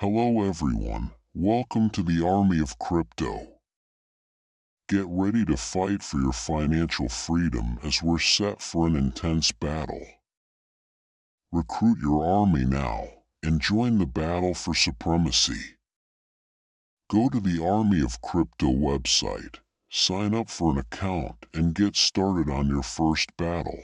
Hello everyone, welcome to the Army of Crypto. Get ready to fight for your financial freedom as we're set for an intense battle. Recruit your army now and join the battle for supremacy. Go to the Army of Crypto website, sign up for an account, and get started on your first battle.